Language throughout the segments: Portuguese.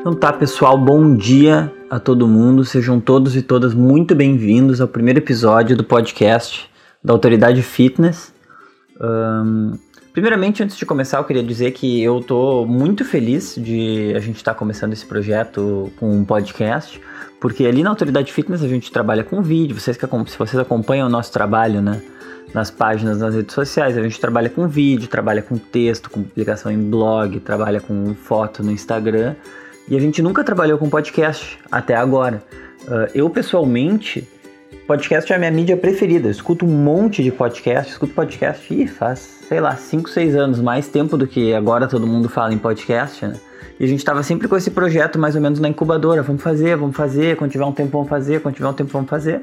Então tá, pessoal, bom dia a todo mundo. Sejam todos e todas muito bem-vindos ao primeiro episódio do podcast da Autoridade Fitness. Um, primeiramente, antes de começar, eu queria dizer que eu tô muito feliz de a gente estar tá começando esse projeto com um podcast, porque ali na Autoridade Fitness a gente trabalha com vídeo. Vocês que se vocês acompanham o nosso trabalho, né? nas páginas nas redes sociais. A gente trabalha com vídeo, trabalha com texto, com publicação em blog, trabalha com foto no Instagram. E a gente nunca trabalhou com podcast até agora. Uh, eu, pessoalmente, podcast é a minha mídia preferida. Eu escuto um monte de podcast, escuto podcast e faz, sei lá, 5, 6 anos, mais tempo do que agora todo mundo fala em podcast, né? E a gente estava sempre com esse projeto mais ou menos na incubadora. Vamos fazer, vamos fazer, quando tiver um tempo vamos fazer, quando tiver um tempo vamos fazer.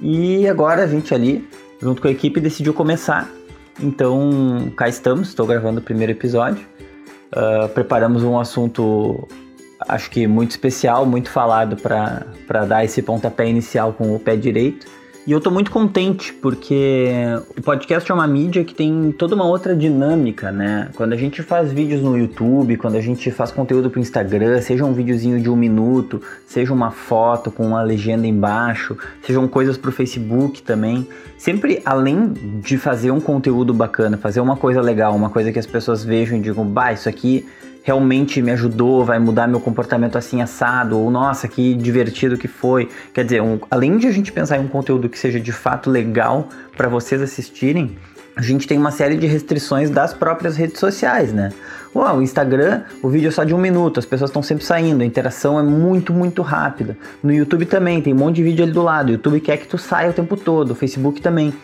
E agora a gente ali, junto com a equipe, decidiu começar. Então, cá estamos, estou gravando o primeiro episódio. Uh, preparamos um assunto acho que muito especial, muito falado para dar esse pontapé inicial com o pé direito. E eu tô muito contente porque o podcast é uma mídia que tem toda uma outra dinâmica, né? Quando a gente faz vídeos no YouTube, quando a gente faz conteúdo pro Instagram, seja um videozinho de um minuto, seja uma foto com uma legenda embaixo, sejam coisas pro Facebook também. Sempre além de fazer um conteúdo bacana, fazer uma coisa legal, uma coisa que as pessoas vejam e digam, bah, isso aqui realmente me ajudou, vai mudar meu comportamento assim assado, ou nossa, que divertido que foi. Quer dizer, um, além de a gente pensar em um conteúdo que seja de fato legal para vocês assistirem, a gente tem uma série de restrições das próprias redes sociais, né? Uau, o Instagram, o vídeo é só de um minuto, as pessoas estão sempre saindo, a interação é muito, muito rápida. No YouTube também, tem um monte de vídeo ali do lado, o YouTube quer que tu saia o tempo todo, o Facebook também.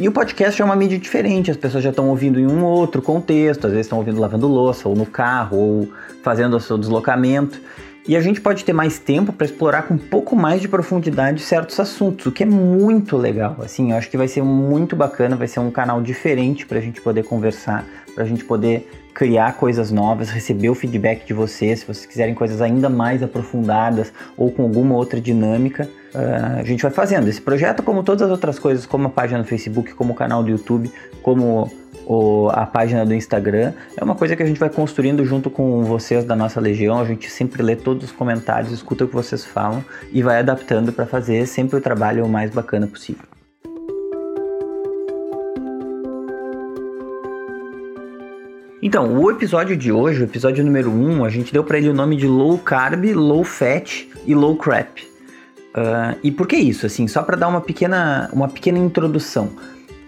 E o podcast é uma mídia diferente, as pessoas já estão ouvindo em um outro contexto, às vezes estão ouvindo lavando louça, ou no carro, ou fazendo o seu deslocamento. E a gente pode ter mais tempo para explorar com um pouco mais de profundidade certos assuntos, o que é muito legal. Assim, eu acho que vai ser muito bacana, vai ser um canal diferente para a gente poder conversar, para a gente poder criar coisas novas, receber o feedback de vocês, se vocês quiserem coisas ainda mais aprofundadas ou com alguma outra dinâmica, uh, a gente vai fazendo. Esse projeto, como todas as outras coisas, como a página no Facebook, como o canal do YouTube, como o, a página do Instagram, é uma coisa que a gente vai construindo junto com vocês da nossa legião. A gente sempre lê todos os comentários, escuta o que vocês falam e vai adaptando para fazer sempre o trabalho o mais bacana possível. Então, o episódio de hoje, o episódio número 1, um, a gente deu para ele o nome de Low Carb, Low Fat e Low Crap. Uh, e por que isso? Assim, só para dar uma pequena, uma pequena introdução.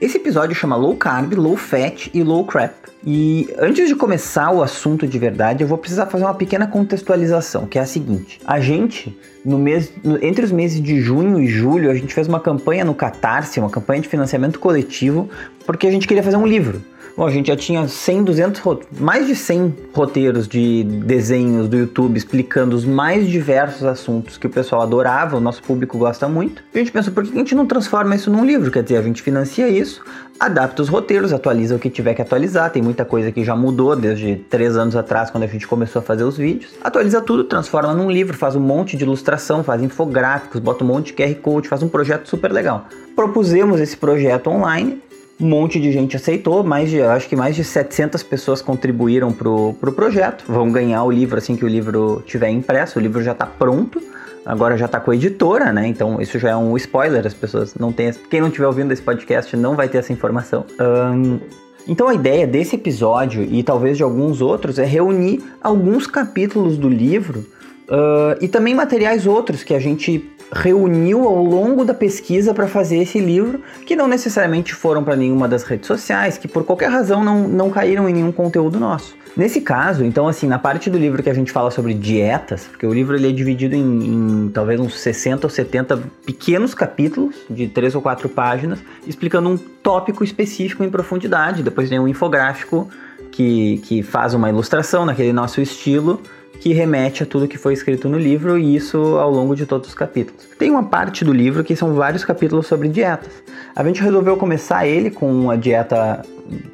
Esse episódio chama Low Carb, Low Fat e Low Crap. E antes de começar o assunto de verdade, eu vou precisar fazer uma pequena contextualização, que é a seguinte: a gente, no mês, no, entre os meses de junho e julho, a gente fez uma campanha no Catarse, uma campanha de financiamento coletivo, porque a gente queria fazer um livro. Bom, a gente já tinha 100, 200, mais de 100 roteiros de desenhos do YouTube explicando os mais diversos assuntos que o pessoal adorava, o nosso público gosta muito. E a gente pensou, por que a gente não transforma isso num livro? Quer dizer, a gente financia isso, adapta os roteiros, atualiza o que tiver que atualizar. Tem muita coisa que já mudou desde três anos atrás, quando a gente começou a fazer os vídeos. Atualiza tudo, transforma num livro, faz um monte de ilustração, faz infográficos, bota um monte de QR Code, faz um projeto super legal. Propusemos esse projeto online um monte de gente aceitou, mais de, acho que mais de 700 pessoas contribuíram pro, pro projeto. Vão ganhar o livro assim que o livro tiver impresso, o livro já está pronto. Agora já está com a editora, né? Então isso já é um spoiler, as pessoas não têm. Quem não estiver ouvindo esse podcast não vai ter essa informação. Um, então a ideia desse episódio e talvez de alguns outros é reunir alguns capítulos do livro uh, e também materiais outros que a gente reuniu ao longo da pesquisa para fazer esse livro, que não necessariamente foram para nenhuma das redes sociais, que por qualquer razão não, não caíram em nenhum conteúdo nosso. Nesse caso, então, assim, na parte do livro que a gente fala sobre dietas, porque o livro ele é dividido em, em talvez uns 60 ou 70 pequenos capítulos de três ou quatro páginas, explicando um tópico específico em profundidade. Depois tem um infográfico que, que faz uma ilustração naquele nosso estilo que remete a tudo que foi escrito no livro e isso ao longo de todos os capítulos. Tem uma parte do livro que são vários capítulos sobre dietas. A gente resolveu começar ele com a dieta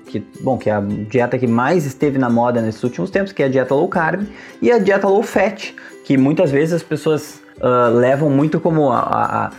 que, bom, que é a dieta que mais esteve na moda nesses últimos tempos, que é a dieta low carb, e a dieta low fat, que muitas vezes as pessoas uh, levam muito como a, a,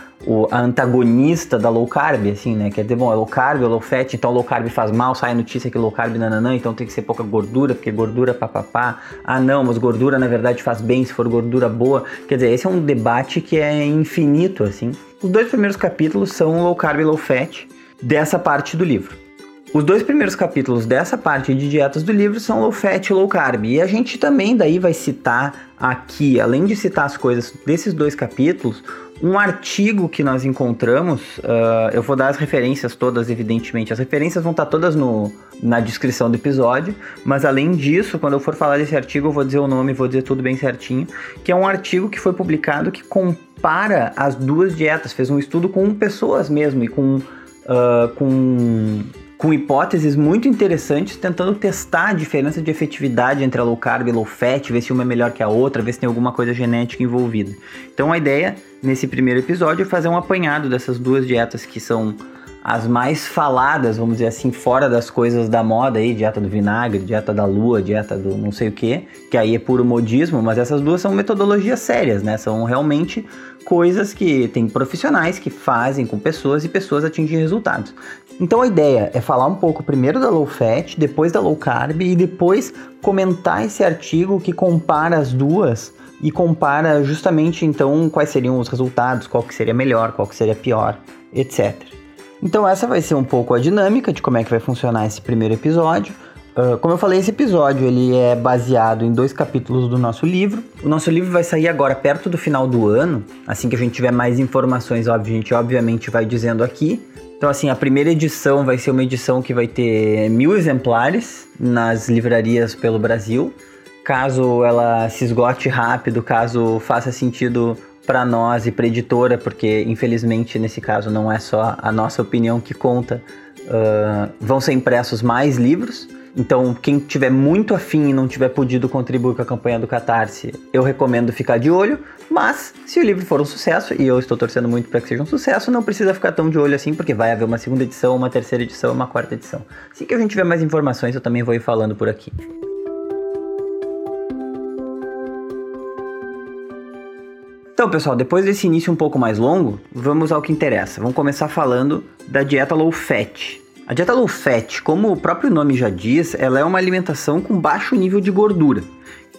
a, antagonista da low carb, assim, né? Quer dizer, bom, é low carb, é low fat, então low carb faz mal, sai a notícia que low carb nananã, então tem que ser pouca gordura, porque gordura papapá. Ah, não, mas gordura na verdade faz bem se for gordura boa. Quer dizer, esse é um debate que é infinito, assim. Os dois primeiros capítulos são low carb e low fat dessa parte do livro. Os dois primeiros capítulos dessa parte de dietas do livro são low fat e low carb. E a gente também daí vai citar aqui, além de citar as coisas desses dois capítulos, um artigo que nós encontramos. Uh, eu vou dar as referências todas, evidentemente. As referências vão estar todas no, na descrição do episódio. Mas além disso, quando eu for falar desse artigo, eu vou dizer o nome, vou dizer tudo bem certinho. Que é um artigo que foi publicado que compara as duas dietas, fez um estudo com pessoas mesmo e com. Uh, com com hipóteses muito interessantes, tentando testar a diferença de efetividade entre a low carb e low fat, ver se uma é melhor que a outra, ver se tem alguma coisa genética envolvida. Então a ideia nesse primeiro episódio é fazer um apanhado dessas duas dietas que são as mais faladas, vamos dizer assim, fora das coisas da moda aí, dieta do vinagre, dieta da lua, dieta do não sei o que, que aí é puro modismo, mas essas duas são metodologias sérias, né? São realmente coisas que tem profissionais que fazem com pessoas e pessoas atingem resultados. Então a ideia é falar um pouco primeiro da low fat, depois da low carb e depois comentar esse artigo que compara as duas e compara justamente então quais seriam os resultados, qual que seria melhor, qual que seria pior, etc. Então essa vai ser um pouco a dinâmica de como é que vai funcionar esse primeiro episódio. Uh, como eu falei, esse episódio ele é baseado em dois capítulos do nosso livro. O nosso livro vai sair agora perto do final do ano, assim que a gente tiver mais informações, a gente obviamente vai dizendo aqui. Então, assim, a primeira edição vai ser uma edição que vai ter mil exemplares nas livrarias pelo Brasil. Caso ela se esgote rápido, caso faça sentido para nós e para editora, porque infelizmente nesse caso não é só a nossa opinião que conta, uh, vão ser impressos mais livros. Então, quem tiver muito afim e não tiver podido contribuir com a campanha do Catarse, eu recomendo ficar de olho. Mas, se o livro for um sucesso, e eu estou torcendo muito para que seja um sucesso, não precisa ficar tão de olho assim, porque vai haver uma segunda edição, uma terceira edição, uma quarta edição. Assim que a gente tiver mais informações, eu também vou ir falando por aqui. Então, pessoal, depois desse início um pouco mais longo, vamos ao que interessa. Vamos começar falando da dieta low fat. A dieta low fat, como o próprio nome já diz, ela é uma alimentação com baixo nível de gordura.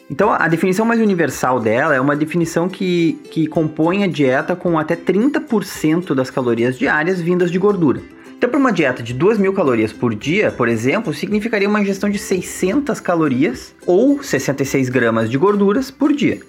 Então, a definição mais universal dela é uma definição que, que compõe a dieta com até 30% das calorias diárias vindas de gordura. Então, para uma dieta de 2 mil calorias por dia, por exemplo, significaria uma ingestão de 600 calorias ou 66 gramas de gorduras por dia.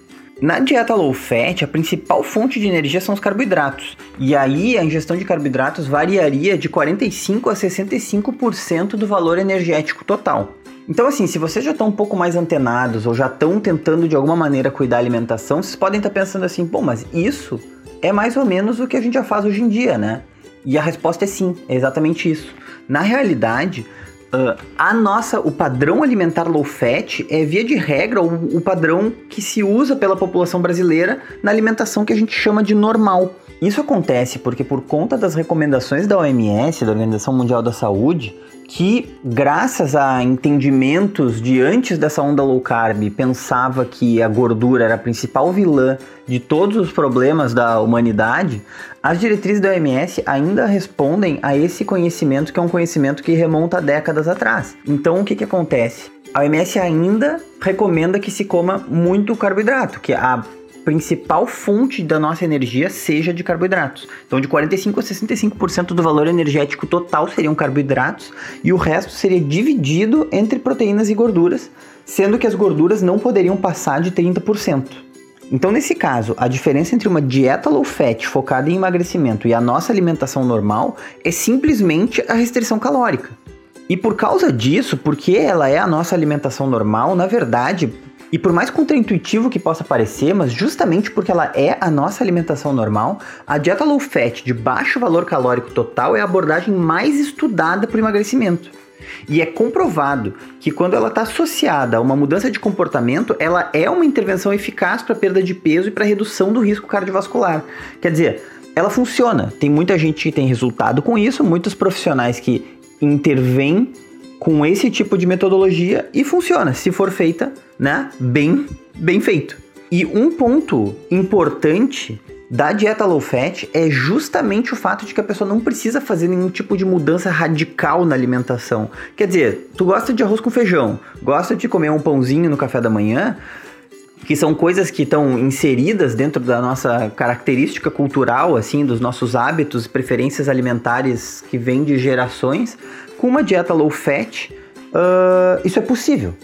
Na dieta low fat, a principal fonte de energia são os carboidratos. E aí a ingestão de carboidratos variaria de 45 a 65% do valor energético total. Então, assim, se vocês já estão um pouco mais antenados ou já estão tentando de alguma maneira cuidar da alimentação, vocês podem estar pensando assim, bom, mas isso é mais ou menos o que a gente já faz hoje em dia, né? E a resposta é sim, é exatamente isso. Na realidade, Uh, a nossa, o padrão alimentar low fat é via de regra o, o, padrão que se usa pela população brasileira na alimentação que a gente chama de normal. Isso acontece porque por conta das recomendações da OMS, da Organização Mundial da Saúde, que, graças a entendimentos de antes dessa onda low carb, pensava que a gordura era a principal vilã de todos os problemas da humanidade, as diretrizes da OMS ainda respondem a esse conhecimento, que é um conhecimento que remonta a décadas atrás. Então, o que, que acontece? A OMS ainda recomenda que se coma muito carboidrato, que a principal fonte da nossa energia seja de carboidratos. Então, de 45 a 65% do valor energético total seriam carboidratos e o resto seria dividido entre proteínas e gorduras, sendo que as gorduras não poderiam passar de 30%. Então, nesse caso, a diferença entre uma dieta low fat focada em emagrecimento e a nossa alimentação normal é simplesmente a restrição calórica. E por causa disso, porque ela é a nossa alimentação normal, na verdade, e por mais contraintuitivo que possa parecer, mas justamente porque ela é a nossa alimentação normal, a dieta low fat de baixo valor calórico total é a abordagem mais estudada para o emagrecimento. E é comprovado que quando ela está associada a uma mudança de comportamento, ela é uma intervenção eficaz para perda de peso e para redução do risco cardiovascular. Quer dizer, ela funciona. Tem muita gente que tem resultado com isso, muitos profissionais que intervêm com esse tipo de metodologia e funciona, se for feita, né, bem, bem feito. E um ponto importante da dieta low fat é justamente o fato de que a pessoa não precisa fazer nenhum tipo de mudança radical na alimentação. Quer dizer, tu gosta de arroz com feijão, gosta de comer um pãozinho no café da manhã, que são coisas que estão inseridas dentro da nossa característica cultural, assim, dos nossos hábitos preferências alimentares que vêm de gerações, com uma dieta low fat, uh, isso é possível.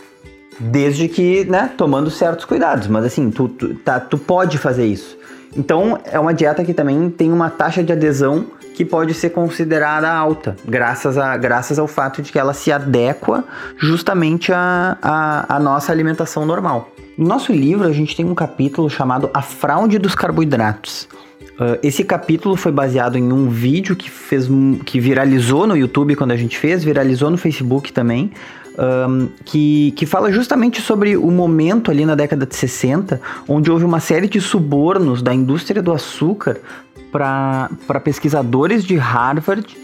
Desde que, né, tomando certos cuidados. Mas assim, tu, tu, tá, tu pode fazer isso. Então, é uma dieta que também tem uma taxa de adesão que pode ser considerada alta, graças, a, graças ao fato de que ela se adequa justamente à, à, à nossa alimentação normal. No nosso livro, a gente tem um capítulo chamado A Fraude dos Carboidratos. Uh, esse capítulo foi baseado em um vídeo que, fez, que viralizou no YouTube quando a gente fez, viralizou no Facebook também, um, que, que fala justamente sobre o momento ali na década de 60, onde houve uma série de subornos da indústria do açúcar para pesquisadores de Harvard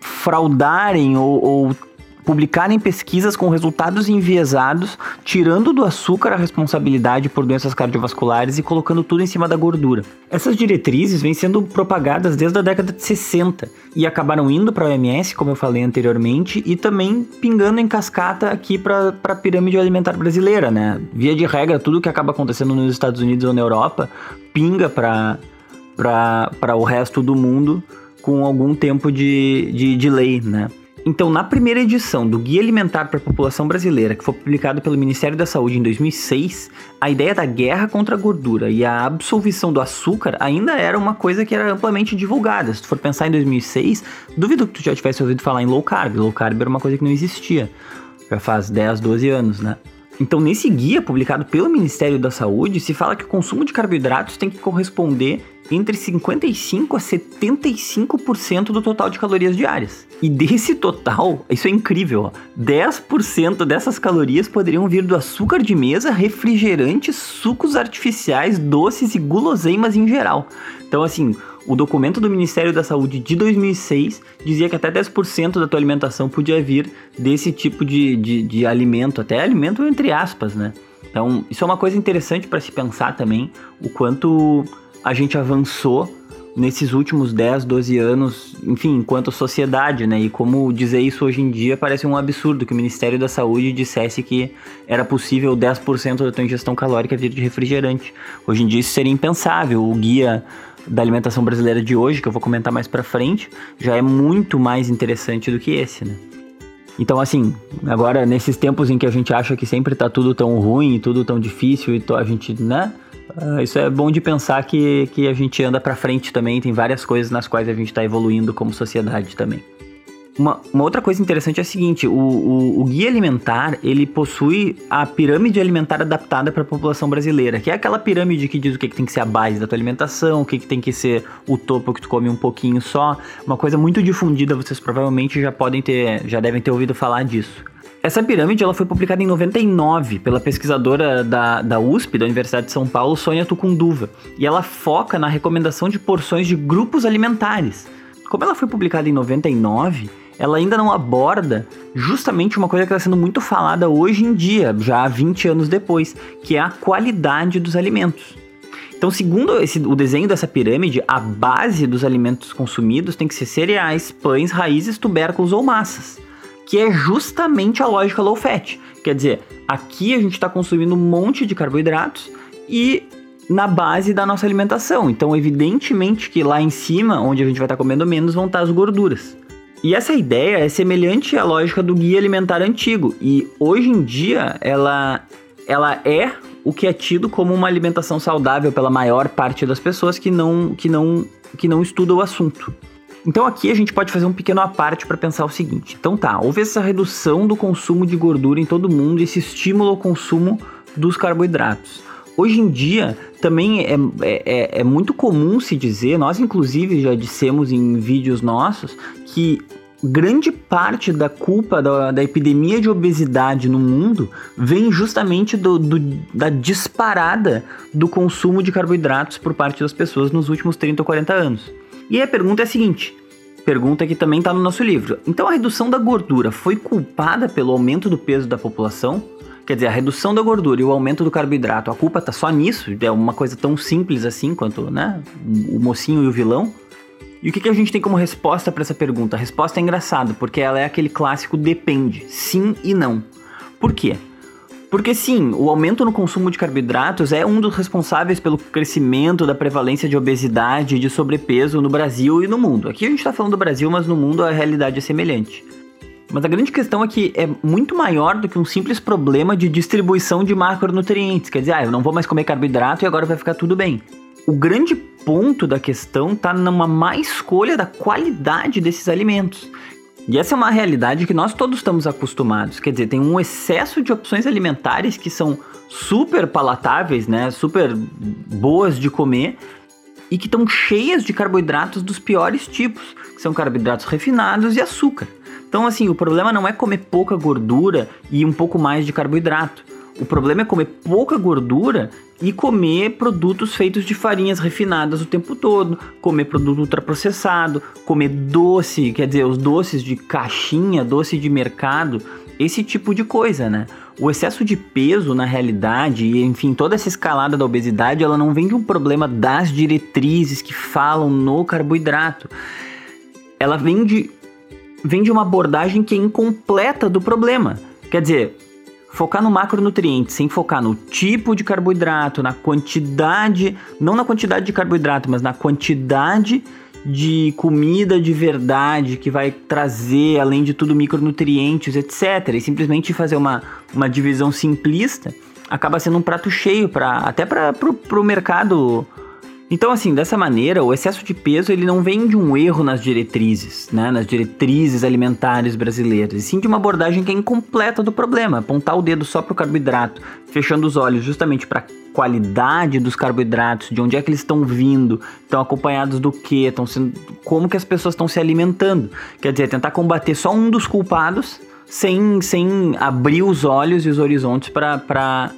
fraudarem ou, ou publicarem pesquisas com resultados enviesados, tirando do açúcar a responsabilidade por doenças cardiovasculares e colocando tudo em cima da gordura. Essas diretrizes vêm sendo propagadas desde a década de 60 e acabaram indo para a OMS, como eu falei anteriormente, e também pingando em cascata aqui para a pirâmide alimentar brasileira, né? Via de regra, tudo que acaba acontecendo nos Estados Unidos ou na Europa pinga para o resto do mundo com algum tempo de, de, de lei, né? Então, na primeira edição do Guia Alimentar para a População Brasileira, que foi publicado pelo Ministério da Saúde em 2006, a ideia da guerra contra a gordura e a absolvição do açúcar ainda era uma coisa que era amplamente divulgada. Se tu for pensar em 2006, duvido que tu já tivesse ouvido falar em low carb. Low carb era uma coisa que não existia. Já faz 10, 12 anos, né? Então, nesse guia publicado pelo Ministério da Saúde, se fala que o consumo de carboidratos tem que corresponder entre 55 a 75% do total de calorias diárias. E desse total, isso é incrível, ó, 10% dessas calorias poderiam vir do açúcar de mesa, refrigerantes, sucos artificiais, doces e guloseimas em geral. Então, assim, o documento do Ministério da Saúde de 2006 dizia que até 10% da tua alimentação podia vir desse tipo de, de, de alimento, até alimento entre aspas, né? Então, isso é uma coisa interessante para se pensar também, o quanto a gente avançou nesses últimos 10, 12 anos, enfim, enquanto sociedade, né? E como dizer isso hoje em dia parece um absurdo que o Ministério da Saúde dissesse que era possível 10% da tua ingestão calórica vir de refrigerante. Hoje em dia isso seria impensável. O guia da alimentação brasileira de hoje, que eu vou comentar mais para frente, já é muito mais interessante do que esse, né? Então, assim, agora nesses tempos em que a gente acha que sempre tá tudo tão ruim, tudo tão difícil e a gente, né? Uh, isso é bom de pensar que, que a gente anda para frente também, tem várias coisas nas quais a gente está evoluindo como sociedade também. Uma, uma, outra coisa interessante é a seguinte: o, o, o, guia alimentar ele possui a pirâmide alimentar adaptada para a população brasileira, que é aquela pirâmide que diz o que, que tem que ser a base da tua alimentação, o que, que tem que ser o topo que tu come um pouquinho só. Uma coisa muito difundida, vocês provavelmente já podem ter, já devem ter ouvido falar disso. Essa pirâmide ela foi publicada em 99 pela pesquisadora da, da USP, da Universidade de São Paulo, Sônia Tucunduva, e ela foca na recomendação de porções de grupos alimentares. Como ela foi publicada em 99, ela ainda não aborda justamente uma coisa que está sendo muito falada hoje em dia, já há 20 anos depois, que é a qualidade dos alimentos. Então, segundo esse, o desenho dessa pirâmide, a base dos alimentos consumidos tem que ser cereais, pães, raízes, tubérculos ou massas que é justamente a lógica low fat. Quer dizer, aqui a gente está consumindo um monte de carboidratos e na base da nossa alimentação. Então, evidentemente que lá em cima, onde a gente vai estar tá comendo menos, vão estar tá as gorduras. E essa ideia é semelhante à lógica do guia alimentar antigo. E hoje em dia ela, ela é o que é tido como uma alimentação saudável pela maior parte das pessoas que não, que não, que não estuda o assunto. Então aqui a gente pode fazer um pequeno aparte para pensar o seguinte. Então tá, houve essa redução do consumo de gordura em todo mundo, esse estímulo ao consumo dos carboidratos. Hoje em dia também é, é, é, é muito comum se dizer, nós inclusive já dissemos em vídeos nossos, que grande parte da culpa da, da, epidemia de obesidade no mundo vem justamente do, do, da disparada do consumo de carboidratos por parte das pessoas nos últimos 30 ou 40 anos. E a pergunta é a seguinte: pergunta que também está no nosso livro. Então a redução da gordura foi culpada pelo aumento do peso da população? Quer dizer, a redução da gordura e o aumento do carboidrato, a culpa tá só nisso? É uma coisa tão simples assim quanto, né? O mocinho e o vilão? E o que, que a gente tem como resposta para essa pergunta? A resposta é engraçada, porque ela é aquele clássico depende, sim e não. Por quê? Porque sim, o aumento no consumo de carboidratos é um dos responsáveis pelo crescimento da prevalência de obesidade e de sobrepeso no Brasil e no mundo. Aqui a gente está falando do Brasil, mas no mundo a realidade é semelhante. Mas a grande questão é que é muito maior do que um simples problema de distribuição de macronutrientes. Quer dizer, ah, eu não vou mais comer carboidrato e agora vai ficar tudo bem. O grande ponto da questão está numa má escolha da qualidade desses alimentos. E essa é uma realidade que nós todos estamos acostumados. Quer dizer, tem um excesso de opções alimentares que são super palatáveis, né? Super boas de comer e que estão cheias de carboidratos dos piores tipos, que são carboidratos refinados e açúcar. Então, assim, o problema não é comer pouca gordura e um pouco mais de carboidrato. O problema é comer pouca gordura e comer produtos feitos de farinhas refinadas o tempo todo, comer produto ultraprocessado, comer doce, quer dizer, os doces de caixinha, doce de mercado, esse tipo de coisa, né? O excesso de peso, na realidade, e enfim, toda essa escalada da obesidade, ela não vem de um problema das diretrizes que falam no carboidrato. Ela vem de, vem de uma abordagem que é incompleta do problema. Quer dizer, focar no macronutriente, sem focar no tipo de carboidrato, na quantidade, não na quantidade de carboidrato, mas na quantidade de comida de verdade que vai trazer, além de tudo, micronutrientes, etc. E simplesmente fazer uma, uma divisão simplista acaba sendo um prato cheio para até para o mercado então, assim, dessa maneira, o excesso de peso ele não vem de um erro nas diretrizes, né, nas diretrizes alimentares brasileiras, e sim de uma abordagem que é incompleta do problema, apontar o dedo só para o carboidrato, fechando os olhos justamente para a qualidade dos carboidratos, de onde é que eles estão vindo, estão acompanhados do que, estão sendo, como que as pessoas estão se alimentando. Quer dizer, tentar combater só um dos culpados sem, sem abrir os olhos e os horizontes para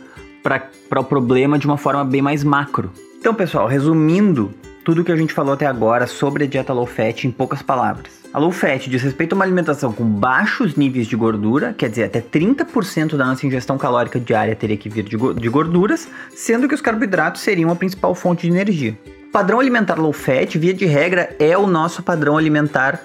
o problema de uma forma bem mais macro. Então, pessoal, resumindo tudo que a gente falou até agora sobre a dieta low fat em poucas palavras. A low fat diz respeito a uma alimentação com baixos níveis de gordura, quer dizer, até 30% da nossa ingestão calórica diária teria que vir de gorduras, sendo que os carboidratos seriam a principal fonte de energia. O padrão alimentar low fat, via de regra, é o nosso padrão alimentar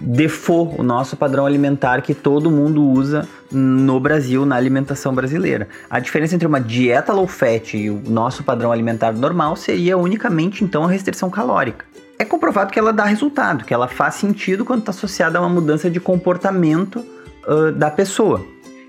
default, o nosso padrão alimentar que todo mundo usa no Brasil, na alimentação brasileira. A diferença entre uma dieta low fat e o nosso padrão alimentar normal seria unicamente então a restrição calórica. É comprovado que ela dá resultado, que ela faz sentido quando está associada a uma mudança de comportamento uh, da pessoa.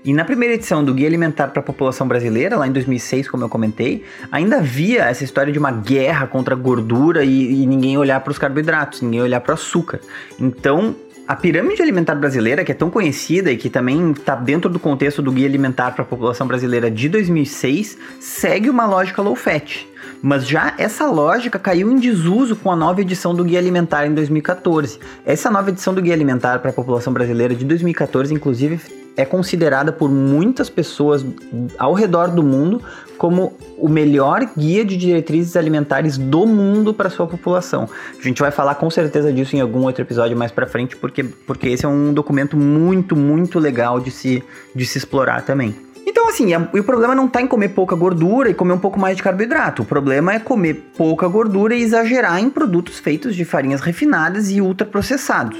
E na primeira edição do Guia Alimentar para a População Brasileira, lá em 2006, como eu comentei, ainda havia essa história de uma guerra contra a gordura e, e ninguém olhar para os carboidratos, ninguém olhar para o açúcar. Então, a pirâmide alimentar brasileira, que é tão conhecida e que também está dentro do contexto do Guia Alimentar para a População Brasileira de 2006, segue uma lógica low fat. Mas já essa lógica caiu em desuso com a nova edição do Guia Alimentar em 2014. Essa nova edição do Guia Alimentar para a População Brasileira de 2014, inclusive, é considerada por muitas pessoas ao redor do mundo como o melhor guia de diretrizes alimentares do mundo para sua população. A gente vai falar com certeza disso em algum outro episódio mais para frente, porque, porque esse é um documento muito, muito legal de se, de se explorar também. Então, assim, a, o problema não está em comer pouca gordura e comer um pouco mais de carboidrato. O problema é comer pouca gordura e exagerar em produtos feitos de farinhas refinadas e ultraprocessados.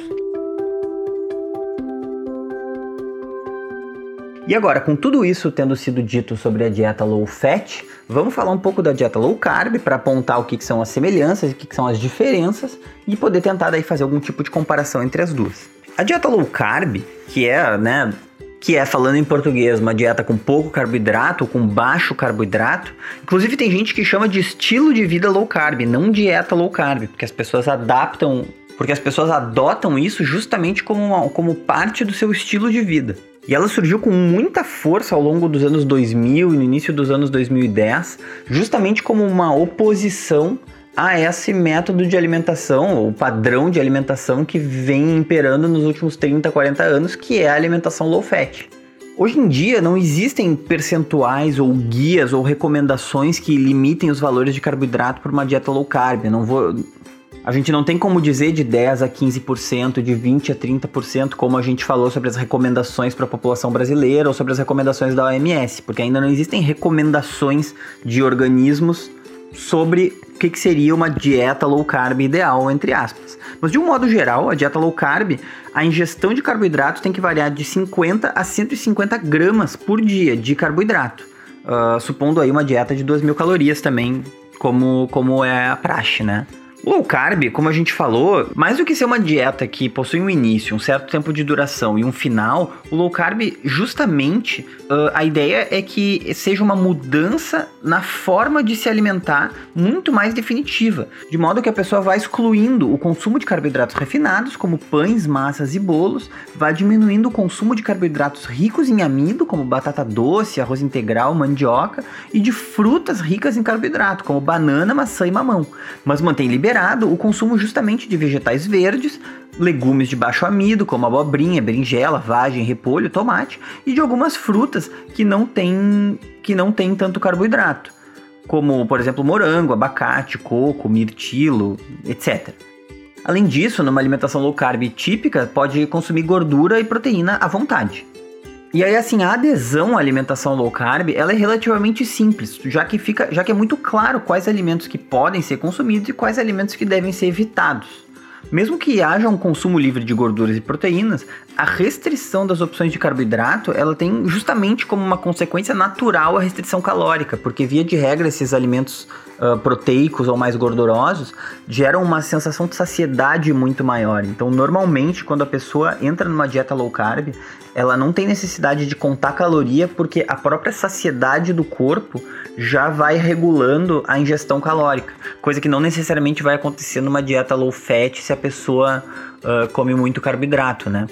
E agora, com tudo isso tendo sido dito sobre a dieta low fat, vamos falar um pouco da dieta low carb para apontar o que, que, são as semelhanças, o que, que, são as diferenças e poder tentar daí fazer algum tipo de comparação entre as duas. A dieta low carb, que é, né, que é falando em português, uma dieta com pouco carboidrato, com baixo carboidrato. Inclusive tem gente que chama de estilo de vida low carb, não dieta low carb, porque as pessoas adaptam, porque as pessoas adotam isso justamente como, uma, como parte do seu estilo de vida. E ela surgiu com muita força ao longo dos anos 2000 e no início dos anos 2010, justamente como uma oposição a esse método de alimentação, ou padrão de alimentação que vem imperando nos últimos 30, 40 anos, que é a alimentação low fat. Hoje em dia não existem percentuais ou guias ou recomendações que limitem os valores de carboidrato para uma dieta low carb. Não vou A gente não tem como dizer de 10 a 15%, de 20 a 30%, como a gente falou sobre as recomendações para a população brasileira ou sobre as recomendações da OMS, porque ainda não existem recomendações de organismos sobre o que, que seria uma dieta low carb ideal, entre aspas. Mas de um modo geral, a dieta low carb, a ingestão de carboidratos tem que variar de 50 a 150 gramas por dia de carboidrato, uh, supondo aí uma dieta de 2 mil calorias também, como, como é a praxe, né? Low carb, como a gente falou, mais do que ser uma dieta que possui um início, um certo tempo de duração e um final, o low carb, justamente, uh, a ideia é que seja uma mudança na forma de se alimentar muito mais definitiva, de modo que a pessoa vai excluindo o consumo de carboidratos refinados, como pães, massas e bolos, vai diminuindo o consumo de carboidratos ricos em amido, como batata doce, arroz integral, mandioca, e de frutas ricas em carboidrato, como banana, maçã e mamão, mas mantém liberado o consumo justamente de vegetais verdes, legumes de baixo amido, como abobrinha, berinjela, vagem, repolho, tomate, e de algumas frutas que não têm que não tem tanto carboidrato, como, por exemplo, morango, abacate, coco, mirtilo, etc. Além disso, numa alimentação low carb típica, pode consumir gordura e proteína à vontade. E aí, assim, a adesão à alimentação low carb, ela é relativamente simples, já que, fica, já que é muito claro quais alimentos que podem ser consumidos e quais alimentos que devem ser evitados. Mesmo que haja um consumo livre de gorduras e proteínas, a restrição das opções de carboidrato, ela tem justamente como uma consequência natural a restrição calórica, porque via de regra esses alimentos uh, proteicos ou mais gordurosos geram uma sensação de saciedade muito maior. Então, normalmente, quando a pessoa entra numa dieta low carb, ela não tem necessidade de contar caloria, porque a própria saciedade do corpo já vai regulando a ingestão calórica, coisa que não necessariamente vai acontecer numa dieta low fat se a pessoa uh, come muito carboidrato, né?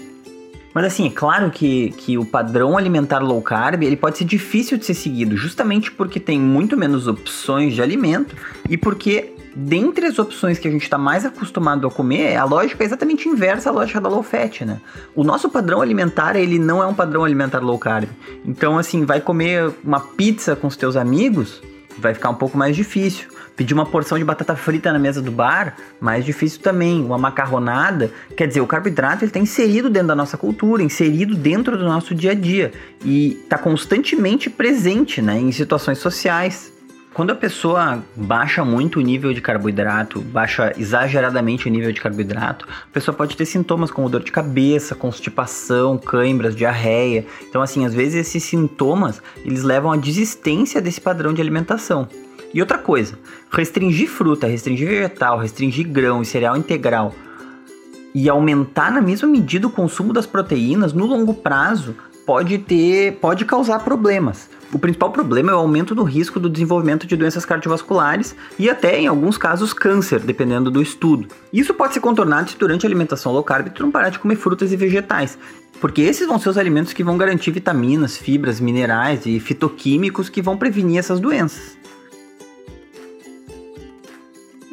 Mas assim, é claro que, que o padrão alimentar low carb ele pode ser difícil de ser seguido, justamente porque tem muito menos opções de alimento e porque dentre as opções que a gente está mais acostumado a comer, a lógica é exatamente inversa à lógica da low fat, né? O nosso padrão alimentar, ele não é um padrão alimentar low carb. Então, assim, vai comer uma pizza com os teus amigos, vai ficar um pouco mais difícil. Pedir uma porção de batata frita na mesa do bar, mais difícil também. Uma macarronada, quer dizer, o carboidrato ele está inserido dentro da nossa cultura, inserido dentro do nosso dia a dia e está constantemente presente, né, em situações sociais. Quando a pessoa baixa muito o nível de carboidrato, baixa exageradamente o nível de carboidrato, a pessoa pode ter sintomas como dor de cabeça, constipação, cãibras, diarreia. Então, assim, às vezes esses sintomas eles levam à desistência desse padrão de alimentação. E outra coisa, restringir fruta, restringir vegetal, restringir grão e cereal integral e aumentar na mesma medida o consumo das proteínas no longo prazo pode ter, pode causar problemas. O principal problema é o aumento do risco do desenvolvimento de doenças cardiovasculares e até, em alguns casos, câncer, dependendo do estudo. Isso pode ser contornado se durante a alimentação low carb tu não parar de comer frutas e vegetais, porque esses vão ser os alimentos que vão garantir vitaminas, fibras, minerais e fitoquímicos que vão prevenir essas doenças.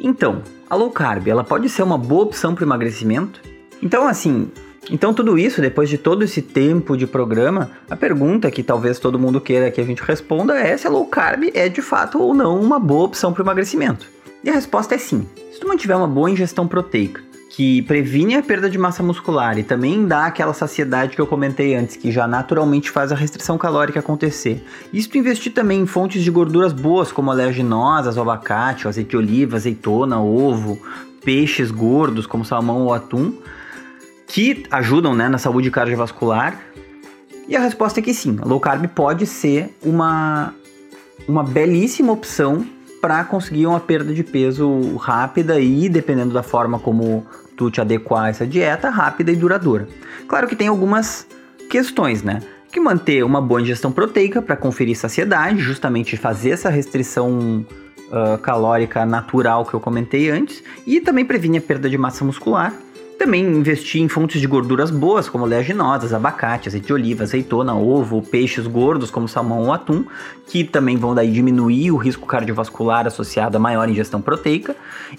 Então, a low carb, ela pode ser uma boa opção para emagrecimento? Então, assim, então tudo isso, depois de todo esse tempo de programa, a pergunta que talvez todo mundo queira que a gente responda é se a low carb é de fato ou não uma boa opção para emagrecimento. E a resposta é sim. Se tu mantiver uma boa ingestão proteica, que previne a perda de massa muscular e também dá aquela saciedade que eu comentei antes, que já naturalmente faz a restrição calórica acontecer. Tu investir também em fontes de gorduras boas, como oleaginosas, abacate, azeite de oliva, azeitona, ovo, peixes gordos, como salmão ou atum, que ajudam né, na saúde cardiovascular. E a resposta é que sim, low carb pode ser uma, uma belíssima opção para conseguir uma perda de peso rápida e, dependendo da forma como tu te adequar a essa dieta, rápida e duradoura. Claro que tem algumas questões, né? Que manter uma boa ingestão proteica para conferir saciedade, justamente fazer essa restrição uh, calórica natural que eu comentei antes, e também previne a perda de massa muscular também investir em fontes de gorduras boas, como oleaginosas, abacate, azeite de oliva, azeitona, ovo, peixes gordos, como salmão ou atum, que também vão daí diminuir o risco cardiovascular associado a maior ingestão proteica.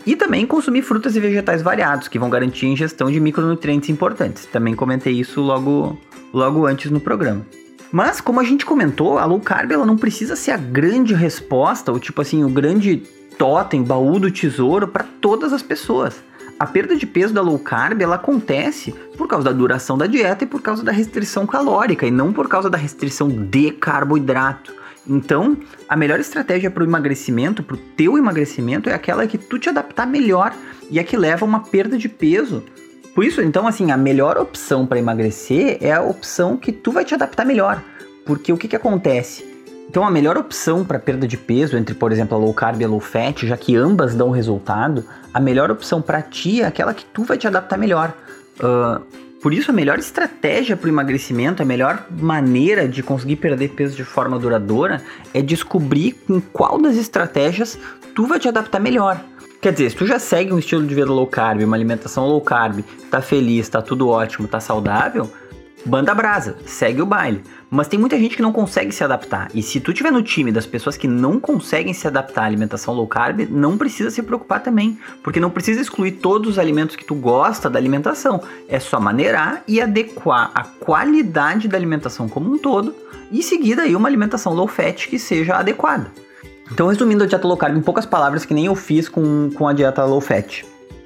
E também consumir frutas e vegetais variados, que vão garantir a ingestão de micronutrientes importantes. Também comentei isso logo, logo antes no programa. Mas, como a gente comentou, a low carb ela não precisa ser a grande resposta, ou tipo assim, o grande totem, baú do tesouro para todas as pessoas. A perda de peso da low carb ela acontece por causa da duração da dieta e por causa da restrição calórica e não por causa da restrição de carboidrato. Então, a melhor estratégia para o emagrecimento, para o teu emagrecimento, é aquela que tu te adaptar melhor e a que leva a uma perda de peso. Por isso, então, assim, a melhor opção para emagrecer é a opção que tu vai te adaptar melhor. Porque o que, que acontece? Então, a melhor opção para perda de peso entre, por exemplo, a low carb e a low fat, já que ambas dão resultado, a melhor opção para ti é aquela que tu vai te adaptar melhor. Uh, por isso, a melhor estratégia para o emagrecimento, a melhor maneira de conseguir perder peso de forma duradoura é descobrir com qual das estratégias tu vai te adaptar melhor. Quer dizer, se tu já segue um estilo de vida low carb, uma alimentação low carb, tá feliz, tá tudo ótimo, tá saudável, banda brasa, segue o baile. Mas tem muita gente que não consegue se adaptar. E se tu tiver no time das pessoas que não conseguem se adaptar à alimentação low carb, não precisa se preocupar também, porque não precisa excluir todos os alimentos que tu gosta da alimentação. É só maneirar e adequar a qualidade da alimentação como um todo e seguir daí uma alimentação low fat que seja adequada. Então, resumindo a dieta low carb em poucas palavras, que nem eu fiz com, com a dieta low fat.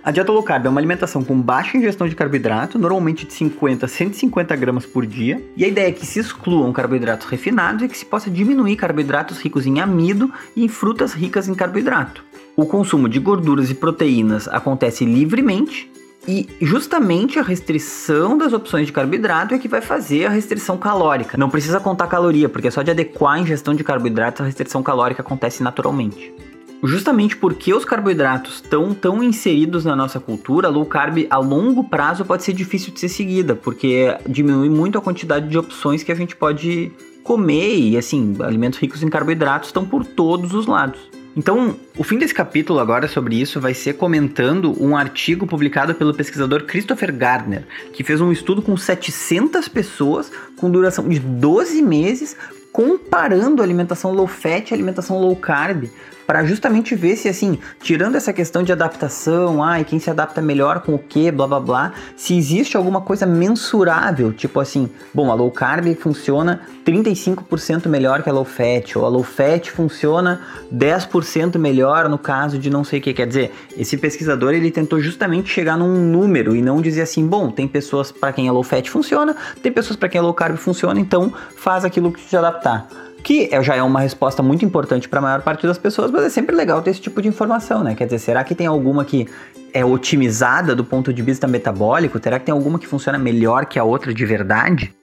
A dieta low carb é uma alimentação com baixa ingestão de carboidrato, normalmente de 50 a 150 gramas por dia, e a ideia é que se excluam carboidratos refinados e que se possa diminuir carboidratos ricos em amido e em frutas ricas em carboidrato. O consumo de gorduras e proteínas acontece livremente e justamente a restrição das opções de carboidrato é que vai fazer a restrição calórica. Não precisa contar caloria, porque só de adequar a ingestão de carboidratos a restrição calórica acontece naturalmente justamente porque os carboidratos estão tão inseridos na nossa cultura, low carb a longo prazo pode ser difícil de ser seguida, porque diminui muito a quantidade de opções que a gente pode comer e assim, alimentos ricos em carboidratos estão por todos os lados. Então, o fim desse capítulo agora sobre isso vai ser comentando um artigo publicado pelo pesquisador Christopher Gardner, que fez um estudo com 700 pessoas com duração de 12 meses comparando a alimentação low fat e a alimentação low carb para justamente ver se, assim, tirando essa questão de adaptação, ai, quem se adapta melhor com o que, blá blá blá, se existe alguma coisa mensurável, tipo assim, bom, a low carb funciona 35% melhor que a low fat, ou a low fat funciona 10% melhor no caso de não sei o que. Quer dizer, esse pesquisador ele tentou justamente chegar num número e não dizer assim, bom, tem pessoas para quem a low fat funciona, tem pessoas para quem a low carb funciona, então faz aquilo que te adaptar que é, já é uma resposta muito importante para a maior parte das pessoas, mas é sempre legal ter esse tipo de informação, né? Quer dizer, será que tem alguma que é otimizada do ponto de vista metabólico? Será que tem alguma que funciona melhor que a outra de verdade?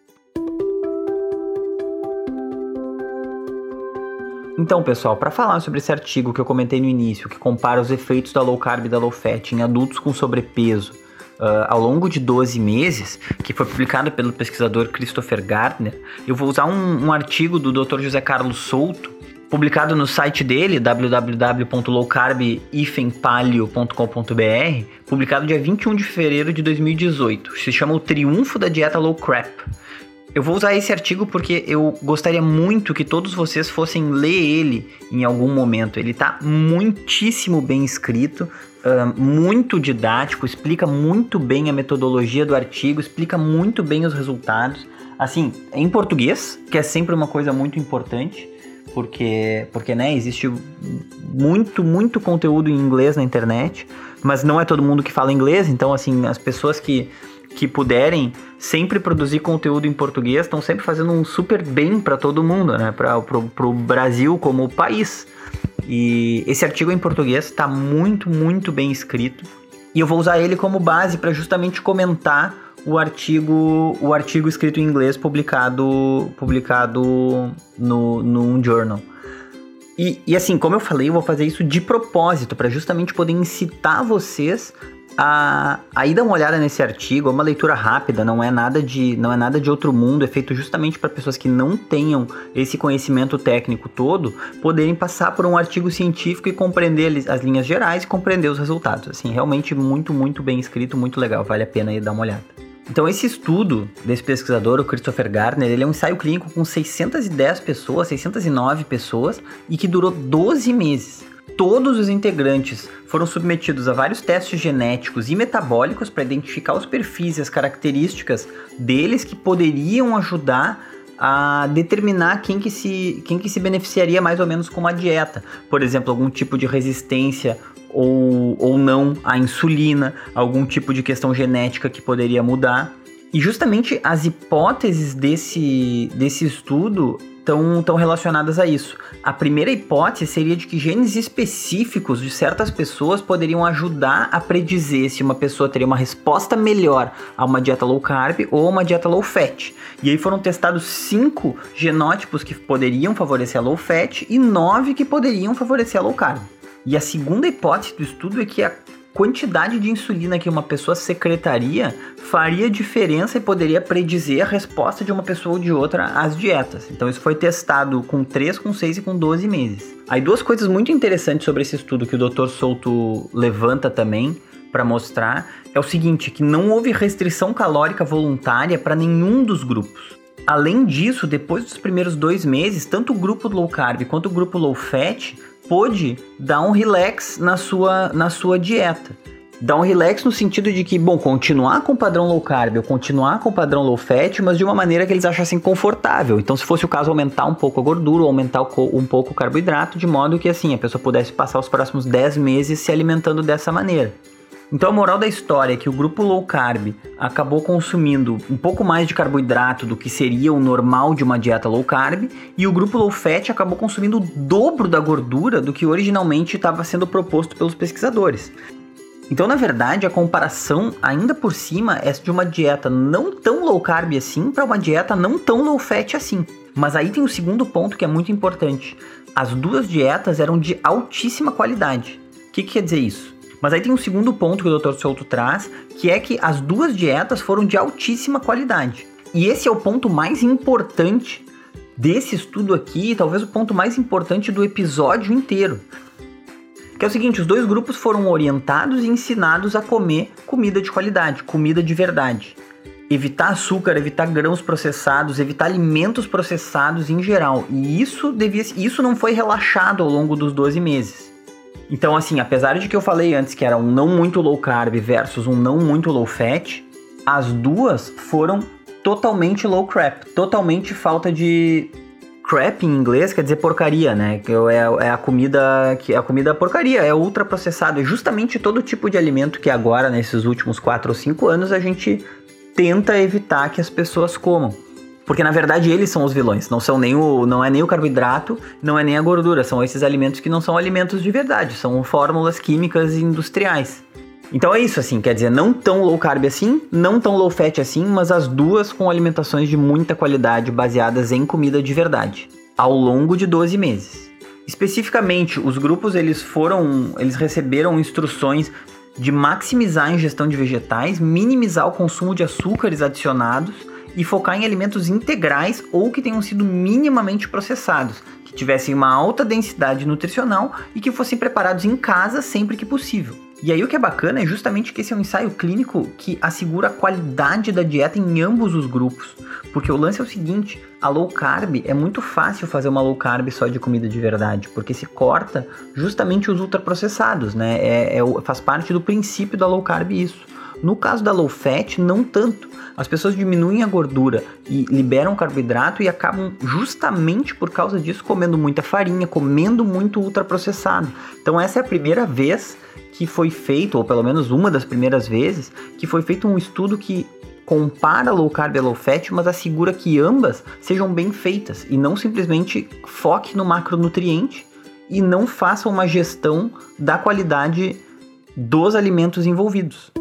Então, pessoal, para falar sobre esse artigo que eu comentei no início, que compara os efeitos da low carb e da low fat em adultos com sobrepeso uh, ao longo de 12 meses, que foi publicado pelo pesquisador Christopher Gardner, eu vou usar um, um artigo do Dr. José Carlos Souto, publicado no site dele, www.lowcarbifempalio.com.br, publicado dia 21 de fevereiro de 2018. Se chama O Triunfo da Dieta Low Carb. Eu vou usar esse artigo porque eu gostaria muito que todos vocês fossem ler ele em algum momento. Ele está muitíssimo bem escrito, uh, muito didático, explica muito bem a metodologia do artigo, explica muito bem os resultados. Assim, em português, que é sempre uma coisa muito importante, porque, porque né, existe muito, muito conteúdo em inglês na internet, mas não é todo mundo que fala inglês, então assim, as pessoas que, que puderem sempre produzir conteúdo em português estão sempre fazendo um super bem para todo mundo, né, para o Brasil como país. E esse artigo em português está muito, muito bem escrito. E eu vou usar ele como base para justamente comentar o artigo, o artigo escrito em inglês publicado, publicado no, num journal. E, e assim, como eu falei, eu vou fazer isso de propósito, para justamente poder incitar vocês a, aí dá uma olhada nesse artigo, é uma leitura rápida, não é nada de, não é nada de outro mundo, é feito justamente para pessoas que não tenham esse conhecimento técnico todo poderem passar por um artigo científico e compreender as linhas gerais e compreender os resultados. Assim, realmente muito, muito bem escrito, muito legal, vale a pena aí dar uma olhada. Então esse estudo desse pesquisador, o Christopher Gardner, ele é um ensaio clínico com 610 pessoas, 609 pessoas e que durou 12 meses todos os integrantes foram submetidos a vários testes genéticos e metabólicos para identificar os perfis e as características deles que poderiam ajudar a determinar quem que, se, quem que se beneficiaria mais ou menos com uma dieta. Por exemplo, algum tipo de resistência ou, ou não a insulina, algum tipo de questão genética que poderia mudar. E justamente as hipóteses desse, desse estudo estão tão relacionadas a isso. A primeira hipótese seria de que genes específicos de certas pessoas poderiam ajudar a predizer se uma pessoa teria uma resposta melhor a uma dieta low carb ou uma dieta low fat. E aí foram testados cinco genótipos que poderiam favorecer a low fat e nove que poderiam favorecer a low carb. E a segunda hipótese do estudo é que a quantidade de insulina que uma pessoa secretaria faria diferença e poderia predizer a resposta de uma pessoa ou de outra às dietas. Então isso foi testado com 3, com 6 e com 12 meses. Aí duas coisas muito interessantes sobre esse estudo que o Dr. Souto levanta também para mostrar é o seguinte, que não houve restrição calórica voluntária para nenhum dos grupos. Além disso, depois dos primeiros dois meses, tanto o grupo low carb quanto o grupo low fat pôde dar um relax na sua, na sua dieta. Dar um relax no sentido de que, bom, continuar com o padrão low carb ou continuar com o padrão low fat, mas de uma maneira que eles achassem confortável. Então, se fosse o caso, aumentar um pouco a gordura aumentar um pouco o carboidrato, de modo que assim a pessoa pudesse passar os próximos 10 meses se alimentando dessa maneira. Então a moral da história é que o grupo low carb acabou consumindo um pouco mais de carboidrato do que seria o normal de uma dieta low carb, e o grupo low fat acabou consumindo o dobro da gordura do que originalmente estava sendo proposto pelos pesquisadores. Então, na verdade, a comparação ainda por cima é de uma dieta não tão low carb assim para uma dieta não tão low fat assim. Mas aí tem o segundo ponto que é muito importante. As duas dietas eram de altíssima qualidade. O que, que quer dizer isso? Mas aí tem um segundo ponto que o Dr. Souto traz, que é que as duas dietas foram de altíssima qualidade. E esse é o ponto mais importante desse estudo aqui, talvez o ponto mais importante do episódio inteiro. Que é o seguinte, os dois grupos foram orientados e ensinados a comer comida de qualidade, comida de verdade. Evitar açúcar, evitar grãos processados, evitar alimentos processados em geral. E isso devia, isso não foi relaxado ao longo dos 12 meses. Então, assim, apesar de que eu falei antes que era um não muito low carb versus um não muito low fat, as duas foram totalmente low crap, totalmente falta de crap em inglês quer dizer porcaria, né? Que é, é a comida que é a comida porcaria, é ultra processado, é justamente todo tipo de alimento que agora nesses últimos 4 ou 5 anos a gente tenta evitar que as pessoas comam. Porque na verdade eles são os vilões, não são nem o, não é nem o carboidrato, não é nem a gordura, são esses alimentos que não são alimentos de verdade, são fórmulas químicas industriais. Então é isso assim, quer dizer, não tão low carb assim, não tão low fat assim, mas as duas com alimentações de muita qualidade baseadas em comida de verdade, ao longo de 12 meses. Especificamente, os grupos eles foram, eles receberam instruções de maximizar a ingestão de vegetais, minimizar o consumo de açúcares adicionados e focar em alimentos integrais ou que tenham sido minimamente processados, que tivessem uma alta densidade nutricional e que fossem preparados em casa sempre que possível. E aí o que é bacana é justamente que esse é um ensaio clínico que assegura a qualidade da dieta em ambos os grupos. Porque o lance é o seguinte, a low carb é muito fácil fazer uma low carb só de comida de verdade, porque se corta justamente os ultraprocessados, né? É, é, faz parte do princípio da low carb isso. No caso da low fat, não tanto. As pessoas diminuem a gordura e liberam carboidrato e acabam justamente por causa disso comendo muita farinha, comendo muito ultraprocessado. Então essa é a primeira vez que foi feito, ou pelo menos uma das primeiras vezes, que foi feito um estudo que compara low carb e low fat, mas assegura que ambas sejam bem feitas e não simplesmente foque no macronutriente e não faça uma gestão da qualidade dos alimentos envolvidos.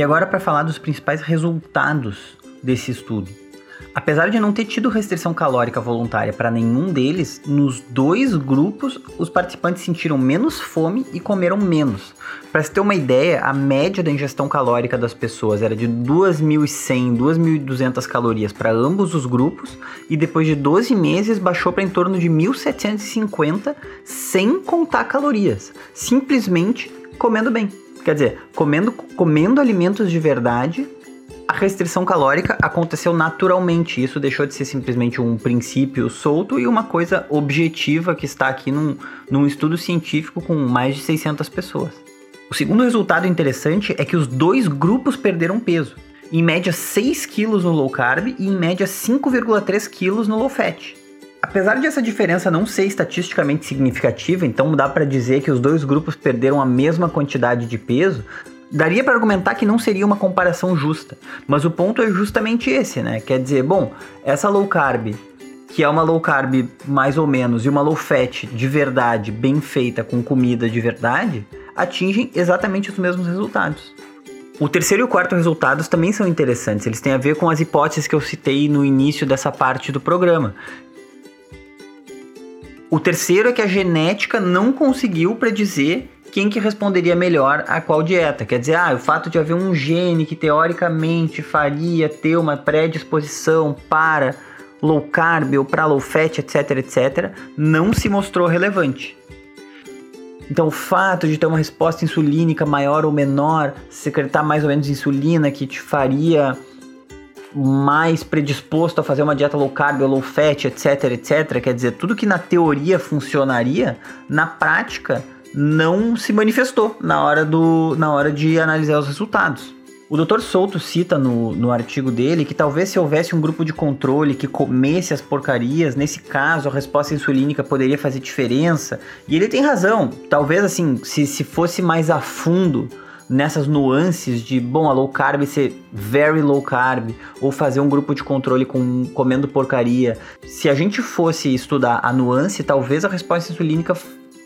E agora para falar dos principais resultados desse estudo. Apesar de não ter tido restrição calórica voluntária para nenhum deles, nos dois grupos os participantes sentiram menos fome e comeram menos. Para se ter uma ideia, a média da ingestão calórica das pessoas era de 2.100, 2.200 calorias para ambos os grupos e depois de 12 meses baixou para em torno de 1.750 sem contar calorias, simplesmente comendo bem. Quer dizer, comendo, comendo alimentos de verdade, a restrição calórica aconteceu naturalmente. Isso deixou de ser simplesmente um princípio solto e uma coisa objetiva que está aqui num, num estudo científico com mais de 600 pessoas. O segundo resultado interessante é que os dois grupos perderam peso. Em média 6 quilos no low carb e em média 5,3 quilos no low fat. Apesar de essa diferença não ser estatisticamente significativa, então dá para dizer que os dois grupos perderam a mesma quantidade de peso, daria para argumentar que não seria uma comparação justa. Mas o ponto é justamente esse, né? Quer dizer, bom, essa low carb, que é uma low carb mais ou menos, e uma low fat de verdade, bem feita com comida de verdade, atingem exatamente os mesmos resultados. O terceiro e o quarto resultados também são interessantes, eles têm a ver com as hipóteses que eu citei no início dessa parte do programa. O terceiro é que a genética não conseguiu predizer quem que responderia melhor a qual dieta. Quer dizer, ah, o fato de haver um gene que teoricamente faria ter uma predisposição para low carb ou para low fat, etc, etc, não se mostrou relevante. Então, o fato de ter uma resposta insulínica maior ou menor, secretar mais ou menos insulina, que te faria mais predisposto a fazer uma dieta low carb low fat, etc, etc. Quer dizer, tudo que na teoria funcionaria, na prática não se manifestou na hora, do, na hora de analisar os resultados. O Dr. Souto cita no, no artigo dele que talvez se houvesse um grupo de controle que comesse as porcarias, nesse caso a resposta insulínica poderia fazer diferença. E ele tem razão. Talvez assim, se, se fosse mais a fundo nessas nuances de, bom, a low carb ser very low carb, ou fazer um grupo de controle com comendo porcaria. Se a gente fosse estudar a nuance, talvez a resposta insulínica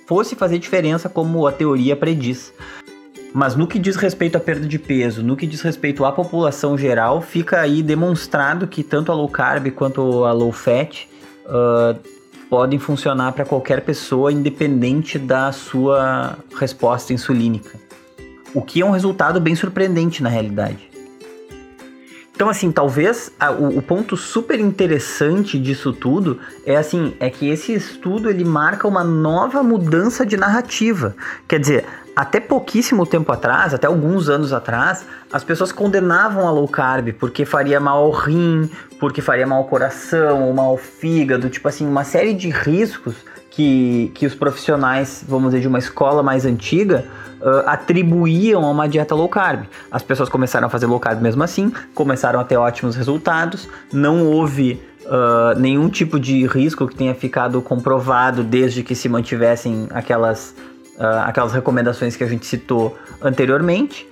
fosse fazer diferença como a teoria prediz. Mas no que diz respeito à perda de peso, no que diz respeito à população geral, fica aí demonstrado que tanto a low carb quanto a low fat uh, podem funcionar para qualquer pessoa, independente da sua resposta insulínica. O que é um resultado bem surpreendente na realidade. Então, assim, talvez a, o, o, ponto super interessante disso tudo é assim, é que esse estudo ele marca uma nova mudança de narrativa. Quer dizer, até pouquíssimo tempo atrás, até alguns anos atrás, as pessoas condenavam a low carb porque faria mal ao rim, porque faria mal ao coração, ou mal ao fígado, tipo assim, uma série de riscos que, que os profissionais, vamos dizer, de uma escola mais antiga uh, atribuíam a uma dieta low carb. As pessoas começaram a fazer low carb mesmo assim, começaram a ter ótimos resultados, não houve uh, nenhum tipo de risco que tenha ficado comprovado desde que se mantivessem aquelas uh, aquelas recomendações que a gente citou anteriormente.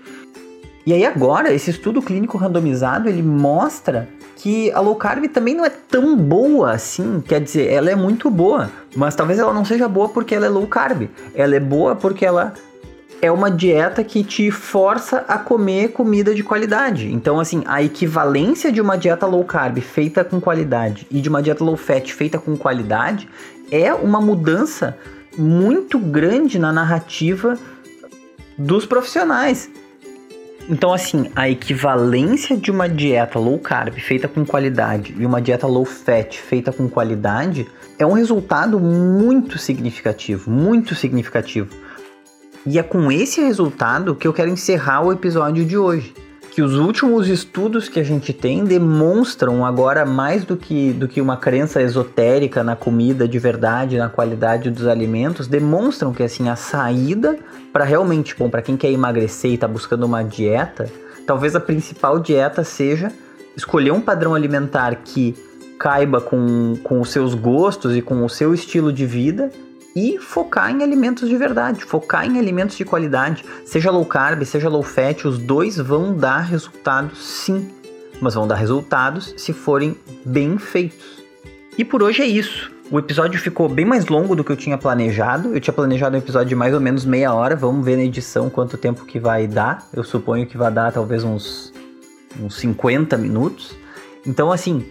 E aí agora, esse estudo clínico randomizado, ele mostra que a low carb também não é tão boa assim, quer dizer, ela é muito boa, mas talvez ela não seja boa porque ela é low carb. Ela é boa porque ela é uma dieta que te força a comer comida de qualidade. Então, assim, a equivalência de uma dieta low carb feita com qualidade e de uma dieta low fat feita com qualidade é uma mudança muito grande na narrativa dos profissionais. Então, assim, a equivalência de uma dieta low carb feita com qualidade e uma dieta low fat feita com qualidade é um resultado muito significativo, muito significativo. E é com esse resultado que eu quero encerrar o episódio de hoje que os últimos estudos que a gente tem demonstram agora mais do que, do que uma crença esotérica na comida de verdade, na qualidade dos alimentos, demonstram que assim a saída para realmente, bom, para quem quer emagrecer e está buscando uma dieta, talvez a principal dieta seja escolher um padrão alimentar que caiba com, com os seus gostos e com o seu estilo de vida e focar em alimentos de verdade, focar em alimentos de qualidade, seja low carb, seja low fat, os dois vão dar resultados sim, mas vão dar resultados se forem bem feitos. E por hoje é isso. O episódio ficou bem mais longo do que eu tinha planejado. Eu tinha planejado um episódio de mais ou menos meia hora. Vamos ver na edição quanto tempo que vai dar. Eu suponho que vai dar talvez uns, uns 50 minutos. Então, assim,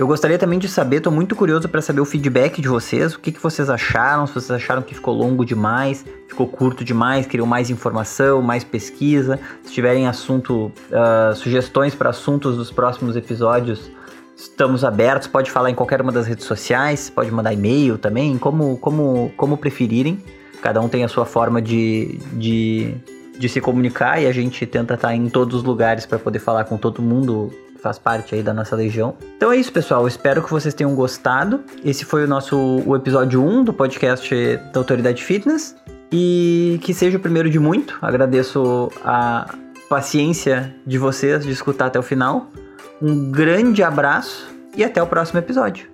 eu gostaria também de saber, estou muito curioso para saber o feedback de vocês, o que, que vocês acharam, se vocês acharam que ficou longo demais, ficou curto demais, queriam mais informação, mais pesquisa, se tiverem assunto, uh, sugestões para assuntos dos próximos episódios, estamos abertos, pode falar em qualquer uma das redes sociais, pode mandar e-mail também, como, como, como preferirem, cada um tem a sua forma de, de, de se comunicar e a gente tenta estar em todos os lugares para poder falar com todo mundo faz parte aí da nossa legião. Então é isso, pessoal. espero que vocês tenham gostado. Esse foi o nosso o episódio 1 do podcast da Autoridade Fitness. E que seja o primeiro de muito. Agradeço a paciência de vocês de escutar até o final. Um grande abraço e até o próximo episódio.